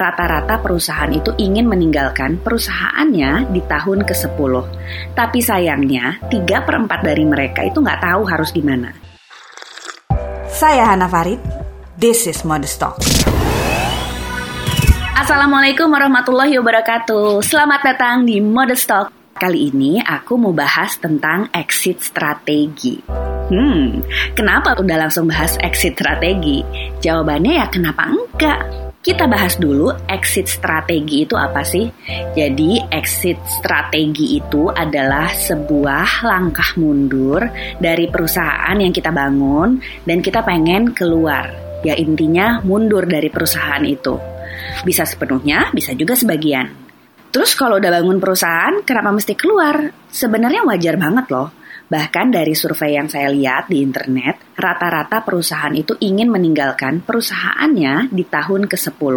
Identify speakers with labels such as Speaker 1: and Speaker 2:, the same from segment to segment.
Speaker 1: rata-rata perusahaan itu ingin meninggalkan perusahaannya di tahun ke-10. Tapi sayangnya, 3 per 4 dari mereka itu nggak tahu harus gimana.
Speaker 2: Saya Hana Farid, this is Modest Talk.
Speaker 1: Assalamualaikum warahmatullahi wabarakatuh. Selamat datang di Modest Talk. Kali ini aku mau bahas tentang exit strategi. Hmm, kenapa udah langsung bahas exit strategi? Jawabannya ya kenapa enggak? Kita bahas dulu exit strategi itu apa sih? Jadi exit strategi itu adalah sebuah langkah mundur dari perusahaan yang kita bangun dan kita pengen keluar. Ya intinya mundur dari perusahaan itu. Bisa sepenuhnya, bisa juga sebagian. Terus kalau udah bangun perusahaan, kenapa mesti keluar? Sebenarnya wajar banget loh Bahkan dari survei yang saya lihat di internet, rata-rata perusahaan itu ingin meninggalkan perusahaannya di tahun ke-10.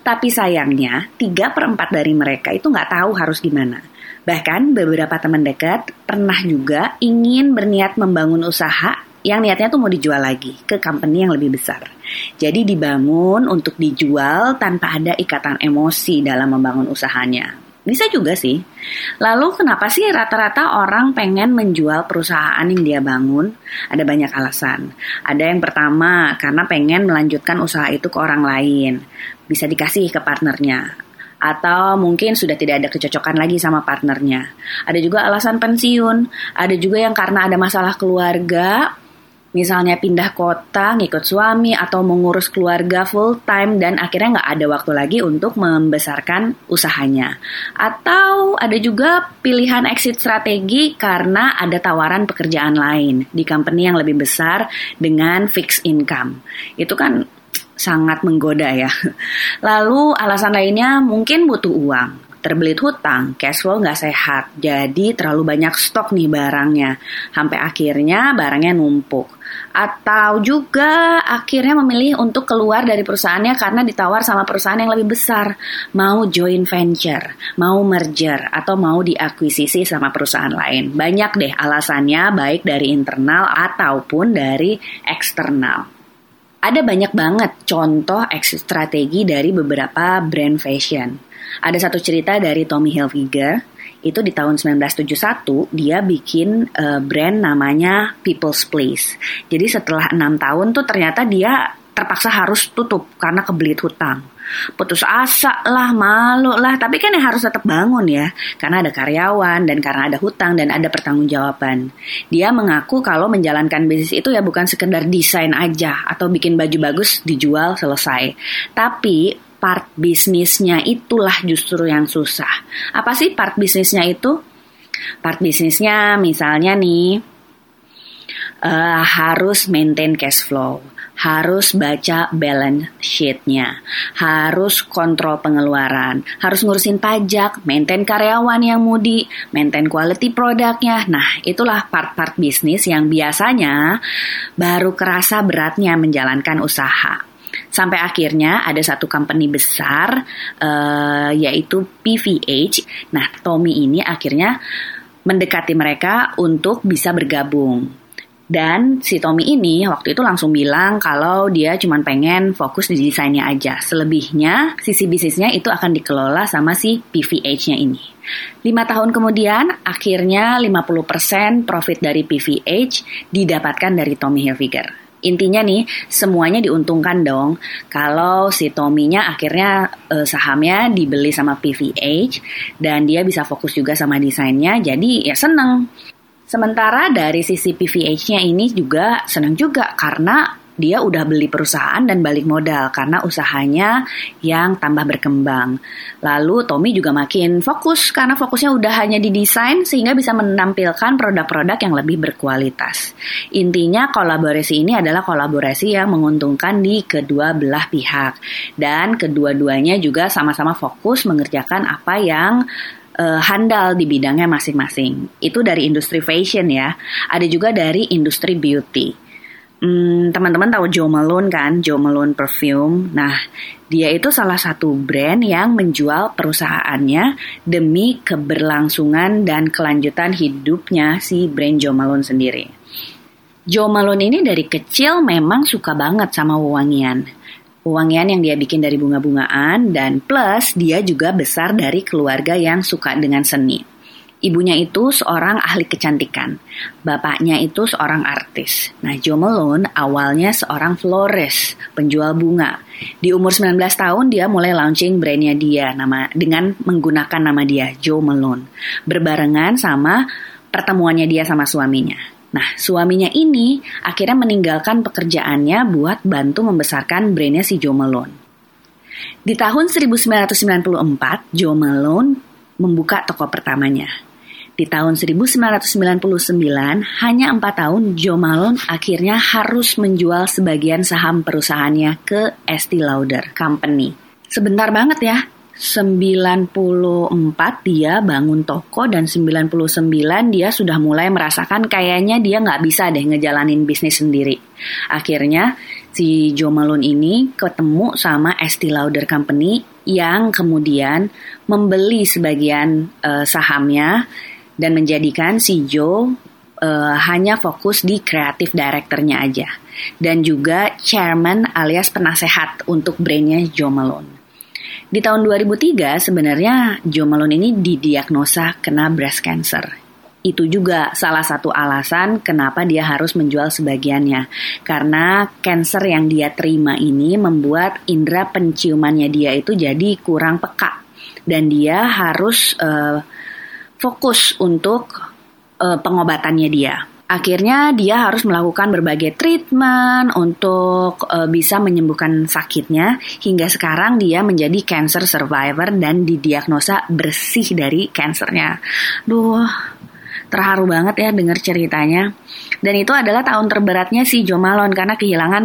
Speaker 1: Tapi sayangnya, 3 per 4 dari mereka itu nggak tahu harus gimana. Bahkan beberapa teman dekat pernah juga ingin berniat membangun usaha yang niatnya tuh mau dijual lagi ke company yang lebih besar. Jadi dibangun untuk dijual tanpa ada ikatan emosi dalam membangun usahanya. Bisa juga sih. Lalu kenapa sih rata-rata orang pengen menjual perusahaan yang dia bangun? Ada banyak alasan. Ada yang pertama karena pengen melanjutkan usaha itu ke orang lain. Bisa dikasih ke partnernya. Atau mungkin sudah tidak ada kecocokan lagi sama partnernya. Ada juga alasan pensiun. Ada juga yang karena ada masalah keluarga, misalnya pindah kota, ngikut suami, atau mengurus keluarga full time dan akhirnya nggak ada waktu lagi untuk membesarkan usahanya. Atau ada juga pilihan exit strategi karena ada tawaran pekerjaan lain di company yang lebih besar dengan fixed income. Itu kan sangat menggoda ya. Lalu alasan lainnya mungkin butuh uang terbelit hutang, cash flow nggak sehat, jadi terlalu banyak stok nih barangnya, sampai akhirnya barangnya numpuk atau juga akhirnya memilih untuk keluar dari perusahaannya karena ditawar sama perusahaan yang lebih besar, mau join venture, mau merger atau mau diakuisisi sama perusahaan lain. Banyak deh alasannya baik dari internal ataupun dari eksternal. Ada banyak banget contoh exit strategi dari beberapa brand fashion. Ada satu cerita dari Tommy Hilfiger itu di tahun 1971 dia bikin uh, brand namanya People's Place. Jadi setelah enam tahun tuh ternyata dia terpaksa harus tutup karena kebelit hutang. Putus asa lah, malu lah, tapi kan yang harus tetap bangun ya, karena ada karyawan dan karena ada hutang dan ada pertanggungjawaban. Dia mengaku kalau menjalankan bisnis itu ya bukan sekedar desain aja atau bikin baju bagus dijual selesai, tapi part bisnisnya itulah justru yang susah. Apa sih part bisnisnya itu? Part bisnisnya misalnya nih uh, harus maintain cash flow, harus baca balance sheetnya, harus kontrol pengeluaran, harus ngurusin pajak, maintain karyawan yang mudi, maintain quality produknya. Nah, itulah part-part bisnis yang biasanya baru kerasa beratnya menjalankan usaha. Sampai akhirnya ada satu company besar uh, yaitu PVH. Nah, Tommy ini akhirnya mendekati mereka untuk bisa bergabung. Dan si Tommy ini waktu itu langsung bilang kalau dia cuma pengen fokus di desainnya aja. Selebihnya sisi bisnisnya itu akan dikelola sama si PVH-nya ini. Lima tahun kemudian, akhirnya 50% profit dari PVH didapatkan dari Tommy Hilfiger. Intinya nih, semuanya diuntungkan dong. Kalau si Tommy-nya akhirnya uh, sahamnya dibeli sama PVH dan dia bisa fokus juga sama desainnya, jadi ya seneng. Sementara dari sisi PVH-nya ini juga senang juga karena dia udah beli perusahaan dan balik modal karena usahanya yang tambah berkembang. Lalu Tommy juga makin fokus karena fokusnya udah hanya di desain sehingga bisa menampilkan produk-produk yang lebih berkualitas. Intinya kolaborasi ini adalah kolaborasi yang menguntungkan di kedua belah pihak dan kedua-duanya juga sama-sama fokus mengerjakan apa yang uh, handal di bidangnya masing-masing. Itu dari industri fashion ya. Ada juga dari industri beauty. Hmm, teman-teman tahu Joe Malone kan, Joe Malone Perfume. Nah, dia itu salah satu brand yang menjual perusahaannya demi keberlangsungan dan kelanjutan hidupnya si brand Joe Malone sendiri. Joe Malone ini dari kecil memang suka banget sama wewangian. Wangian yang dia bikin dari bunga-bungaan dan plus dia juga besar dari keluarga yang suka dengan seni. Ibunya itu seorang ahli kecantikan. Bapaknya itu seorang artis. Nah, Joe Malone awalnya seorang florist, penjual bunga. Di umur 19 tahun dia mulai launching brandnya dia nama dengan menggunakan nama dia Joe Malone. Berbarengan sama pertemuannya dia sama suaminya. Nah, suaminya ini akhirnya meninggalkan pekerjaannya buat bantu membesarkan brandnya si Joe Malone. Di tahun 1994, Joe Malone membuka toko pertamanya. Di tahun 1999, hanya empat tahun, Joe Malone akhirnya harus menjual sebagian saham perusahaannya ke Estee Lauder Company. Sebentar banget ya, 94 dia bangun toko dan 99 dia sudah mulai merasakan kayaknya dia nggak bisa deh ngejalanin bisnis sendiri. Akhirnya si Joe Malone ini ketemu sama Estee Lauder Company yang kemudian membeli sebagian uh, sahamnya dan menjadikan si Joe uh, hanya fokus di kreatif directornya aja dan juga chairman alias penasehat untuk brandnya Joe Malone. Di tahun 2003 sebenarnya Joe Malone ini didiagnosa kena breast cancer. Itu juga salah satu alasan kenapa dia harus menjual sebagiannya. Karena cancer yang dia terima ini membuat indera penciumannya dia itu jadi kurang peka. Dan dia harus uh, fokus untuk uh, pengobatannya dia. Akhirnya dia harus melakukan berbagai treatment untuk uh, bisa menyembuhkan sakitnya hingga sekarang dia menjadi cancer survivor dan didiagnosa bersih dari kansernya. Duh, terharu banget ya dengar ceritanya. Dan itu adalah tahun terberatnya si Jo Malone karena kehilangan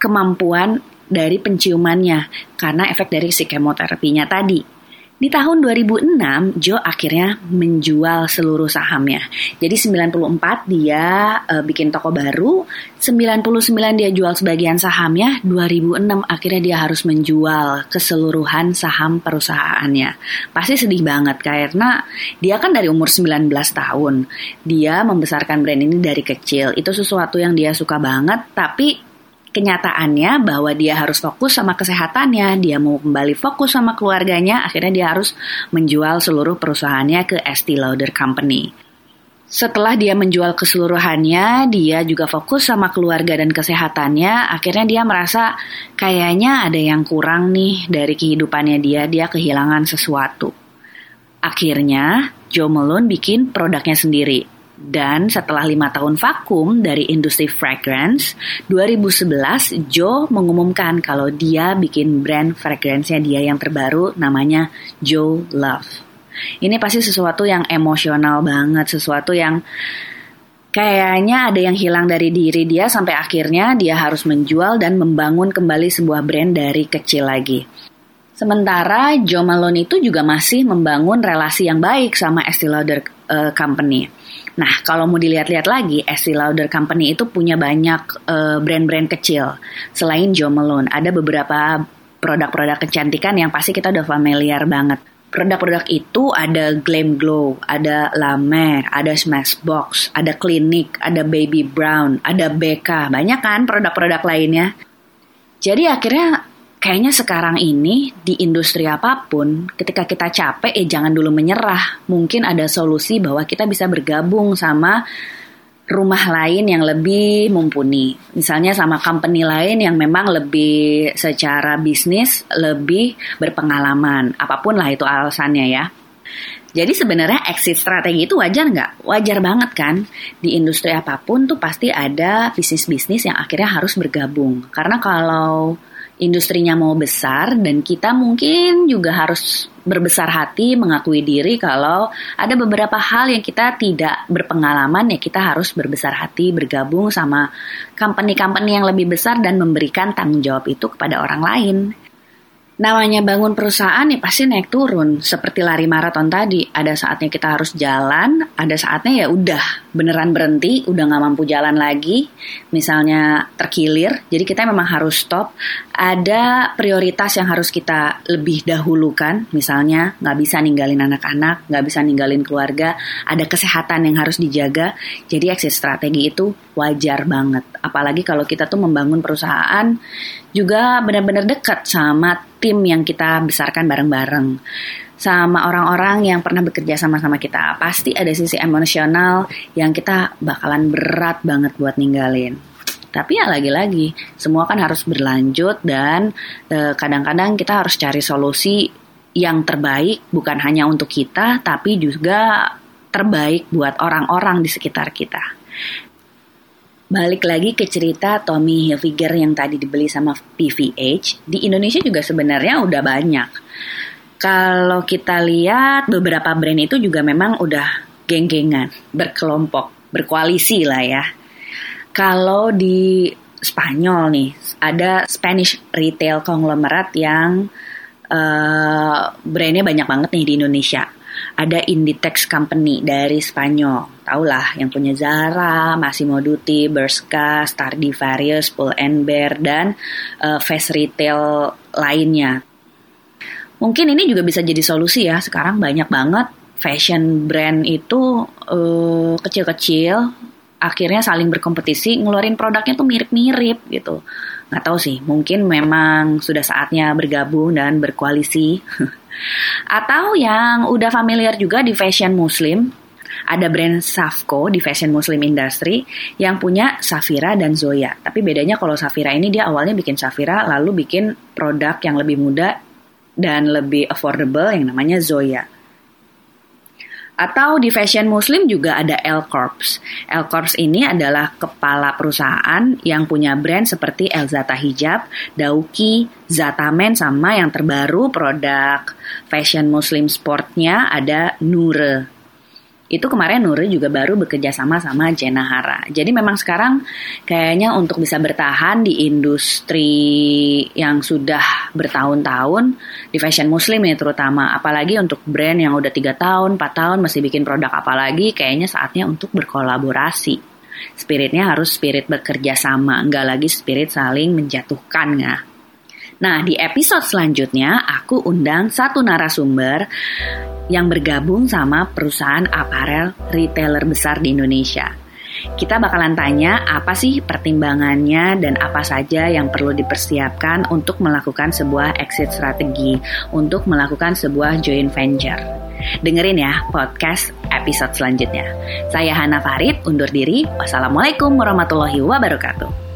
Speaker 1: kemampuan dari penciumannya karena efek dari si kemoterapinya tadi. Di tahun 2006, Joe akhirnya menjual seluruh sahamnya. Jadi 94 dia uh, bikin toko baru, 99 dia jual sebagian sahamnya, 2006 akhirnya dia harus menjual keseluruhan saham perusahaannya. Pasti sedih banget karena dia kan dari umur 19 tahun. Dia membesarkan brand ini dari kecil. Itu sesuatu yang dia suka banget, tapi kenyataannya bahwa dia harus fokus sama kesehatannya, dia mau kembali fokus sama keluarganya, akhirnya dia harus menjual seluruh perusahaannya ke Estee Lauder Company. Setelah dia menjual keseluruhannya, dia juga fokus sama keluarga dan kesehatannya. Akhirnya dia merasa kayaknya ada yang kurang nih dari kehidupannya dia, dia kehilangan sesuatu. Akhirnya, Joe Malone bikin produknya sendiri, dan setelah lima tahun vakum dari industri fragrance, 2011 Joe mengumumkan kalau dia bikin brand fragrance-nya dia yang terbaru namanya Joe Love. Ini pasti sesuatu yang emosional banget, sesuatu yang kayaknya ada yang hilang dari diri dia sampai akhirnya dia harus menjual dan membangun kembali sebuah brand dari kecil lagi. Sementara Joe Malone itu juga masih membangun relasi yang baik sama Estee Lauder uh, Company. Nah, kalau mau dilihat-lihat lagi, Estee Lauder Company itu punya banyak uh, brand-brand kecil. Selain Jo Malone, ada beberapa produk-produk kecantikan yang pasti kita udah familiar banget. Produk-produk itu ada Glam Glow, ada La Mer, ada Smashbox, ada Clinique, ada Baby Brown, ada BK. Banyak kan produk-produk lainnya. Jadi akhirnya kayaknya sekarang ini di industri apa pun, ketika kita capek, eh jangan dulu menyerah. Mungkin ada solusi bahwa kita bisa bergabung sama rumah lain yang lebih mumpuni. Misalnya sama company lain yang memang lebih secara bisnis lebih berpengalaman. Apa pun lah itu alasannya ya. Jadi sebenarnya exit strategi itu wajar nggak? Wajar banget kan? Di industri apa pun tuh pasti ada bisnis-bisnis yang akhirnya harus bergabung. Karena kalau industrinya mau besar dan kita mungkin juga harus berbesar hati mengakui diri kalau ada beberapa hal yang kita tidak berpengalaman ya kita harus berbesar hati bergabung sama company-company yang lebih besar dan memberikan tanggung jawab itu kepada orang lain namanya bangun perusahaan ya pasti naik turun. Seperti lari maraton tadi ada saatnya kita harus jalan ada saatnya ya udah beneran berhenti udah nggak mampu jalan lagi misalnya terkilir. Jadi kita memang harus stop. Ada prioritas yang harus kita lebih dahulukan misalnya nggak bisa ninggalin anak-anak nggak bisa ninggalin keluarga ada kesehatan yang harus dijaga. Jadi exit strategi itu wajar banget. Apalagi kalau kita tuh membangun perusahaan juga benar-benar dekat sama tim yang kita besarkan bareng-bareng sama orang-orang yang pernah bekerja sama-sama kita. Pasti ada sisi emosional yang kita bakalan berat banget buat ninggalin. Tapi ya lagi-lagi, semua kan harus berlanjut dan kadang kadang-kadang kita harus cari solusi yang terbaik bukan hanya untuk kita tapi juga terbaik buat orang-orang di sekitar kita. Balik lagi ke cerita Tommy Hilfiger yang tadi dibeli sama PVH, di Indonesia juga sebenarnya udah banyak kalau kita lihat beberapa brand itu juga memang udah geng-gengan, berkelompok, berkoalisi lah ya. Kalau di Spanyol nih, ada Spanish Retail Conglomerate yang uh, brandnya banyak banget nih di Indonesia. Ada Inditex Company dari Spanyol, taulah yang punya Zara, Massimo Dutti, Bershka, Stradivarius, Pull and Bear dan uh, fast retail lainnya. Mungkin ini juga bisa jadi solusi ya. Sekarang banyak banget fashion brand itu kecil kecil-kecil akhirnya saling berkompetisi ngeluarin produknya tuh mirip-mirip gitu. Nggak tahu sih, mungkin memang sudah saatnya bergabung dan berkoalisi. Atau yang udah familiar juga di fashion muslim, ada brand Safco di fashion muslim industry yang punya Safira dan Zoya. Tapi bedanya kalau Safira ini dia awalnya bikin Safira lalu bikin produk yang lebih muda dan lebih affordable yang namanya Zoya. Atau di fashion muslim juga ada L Corps. L Corps ini adalah kepala perusahaan yang punya brand seperti Elzata Hijab, Dauki, Zatamen sama yang terbaru produk fashion muslim sportnya ada Nure itu kemarin Nurul juga baru bekerja sama sama Jenna Hara. Jadi memang sekarang kayaknya untuk bisa bertahan di industri yang sudah bertahun-tahun di fashion muslim ya terutama, apalagi untuk brand yang udah tiga tahun, 4 tahun masih bikin produk apalagi, kayaknya saatnya untuk berkolaborasi. Spiritnya harus spirit bekerja sama, nggak lagi spirit saling menjatuhkan ya. Nah, di episode selanjutnya aku undang satu narasumber yang bergabung sama perusahaan aparel retailer besar di Indonesia. Kita bakalan tanya apa sih pertimbangannya dan apa saja yang perlu dipersiapkan untuk melakukan sebuah exit strategi, untuk melakukan sebuah joint venture. Dengerin ya podcast episode selanjutnya. Saya Hana Farid, undur diri. Wassalamualaikum warahmatullahi wabarakatuh.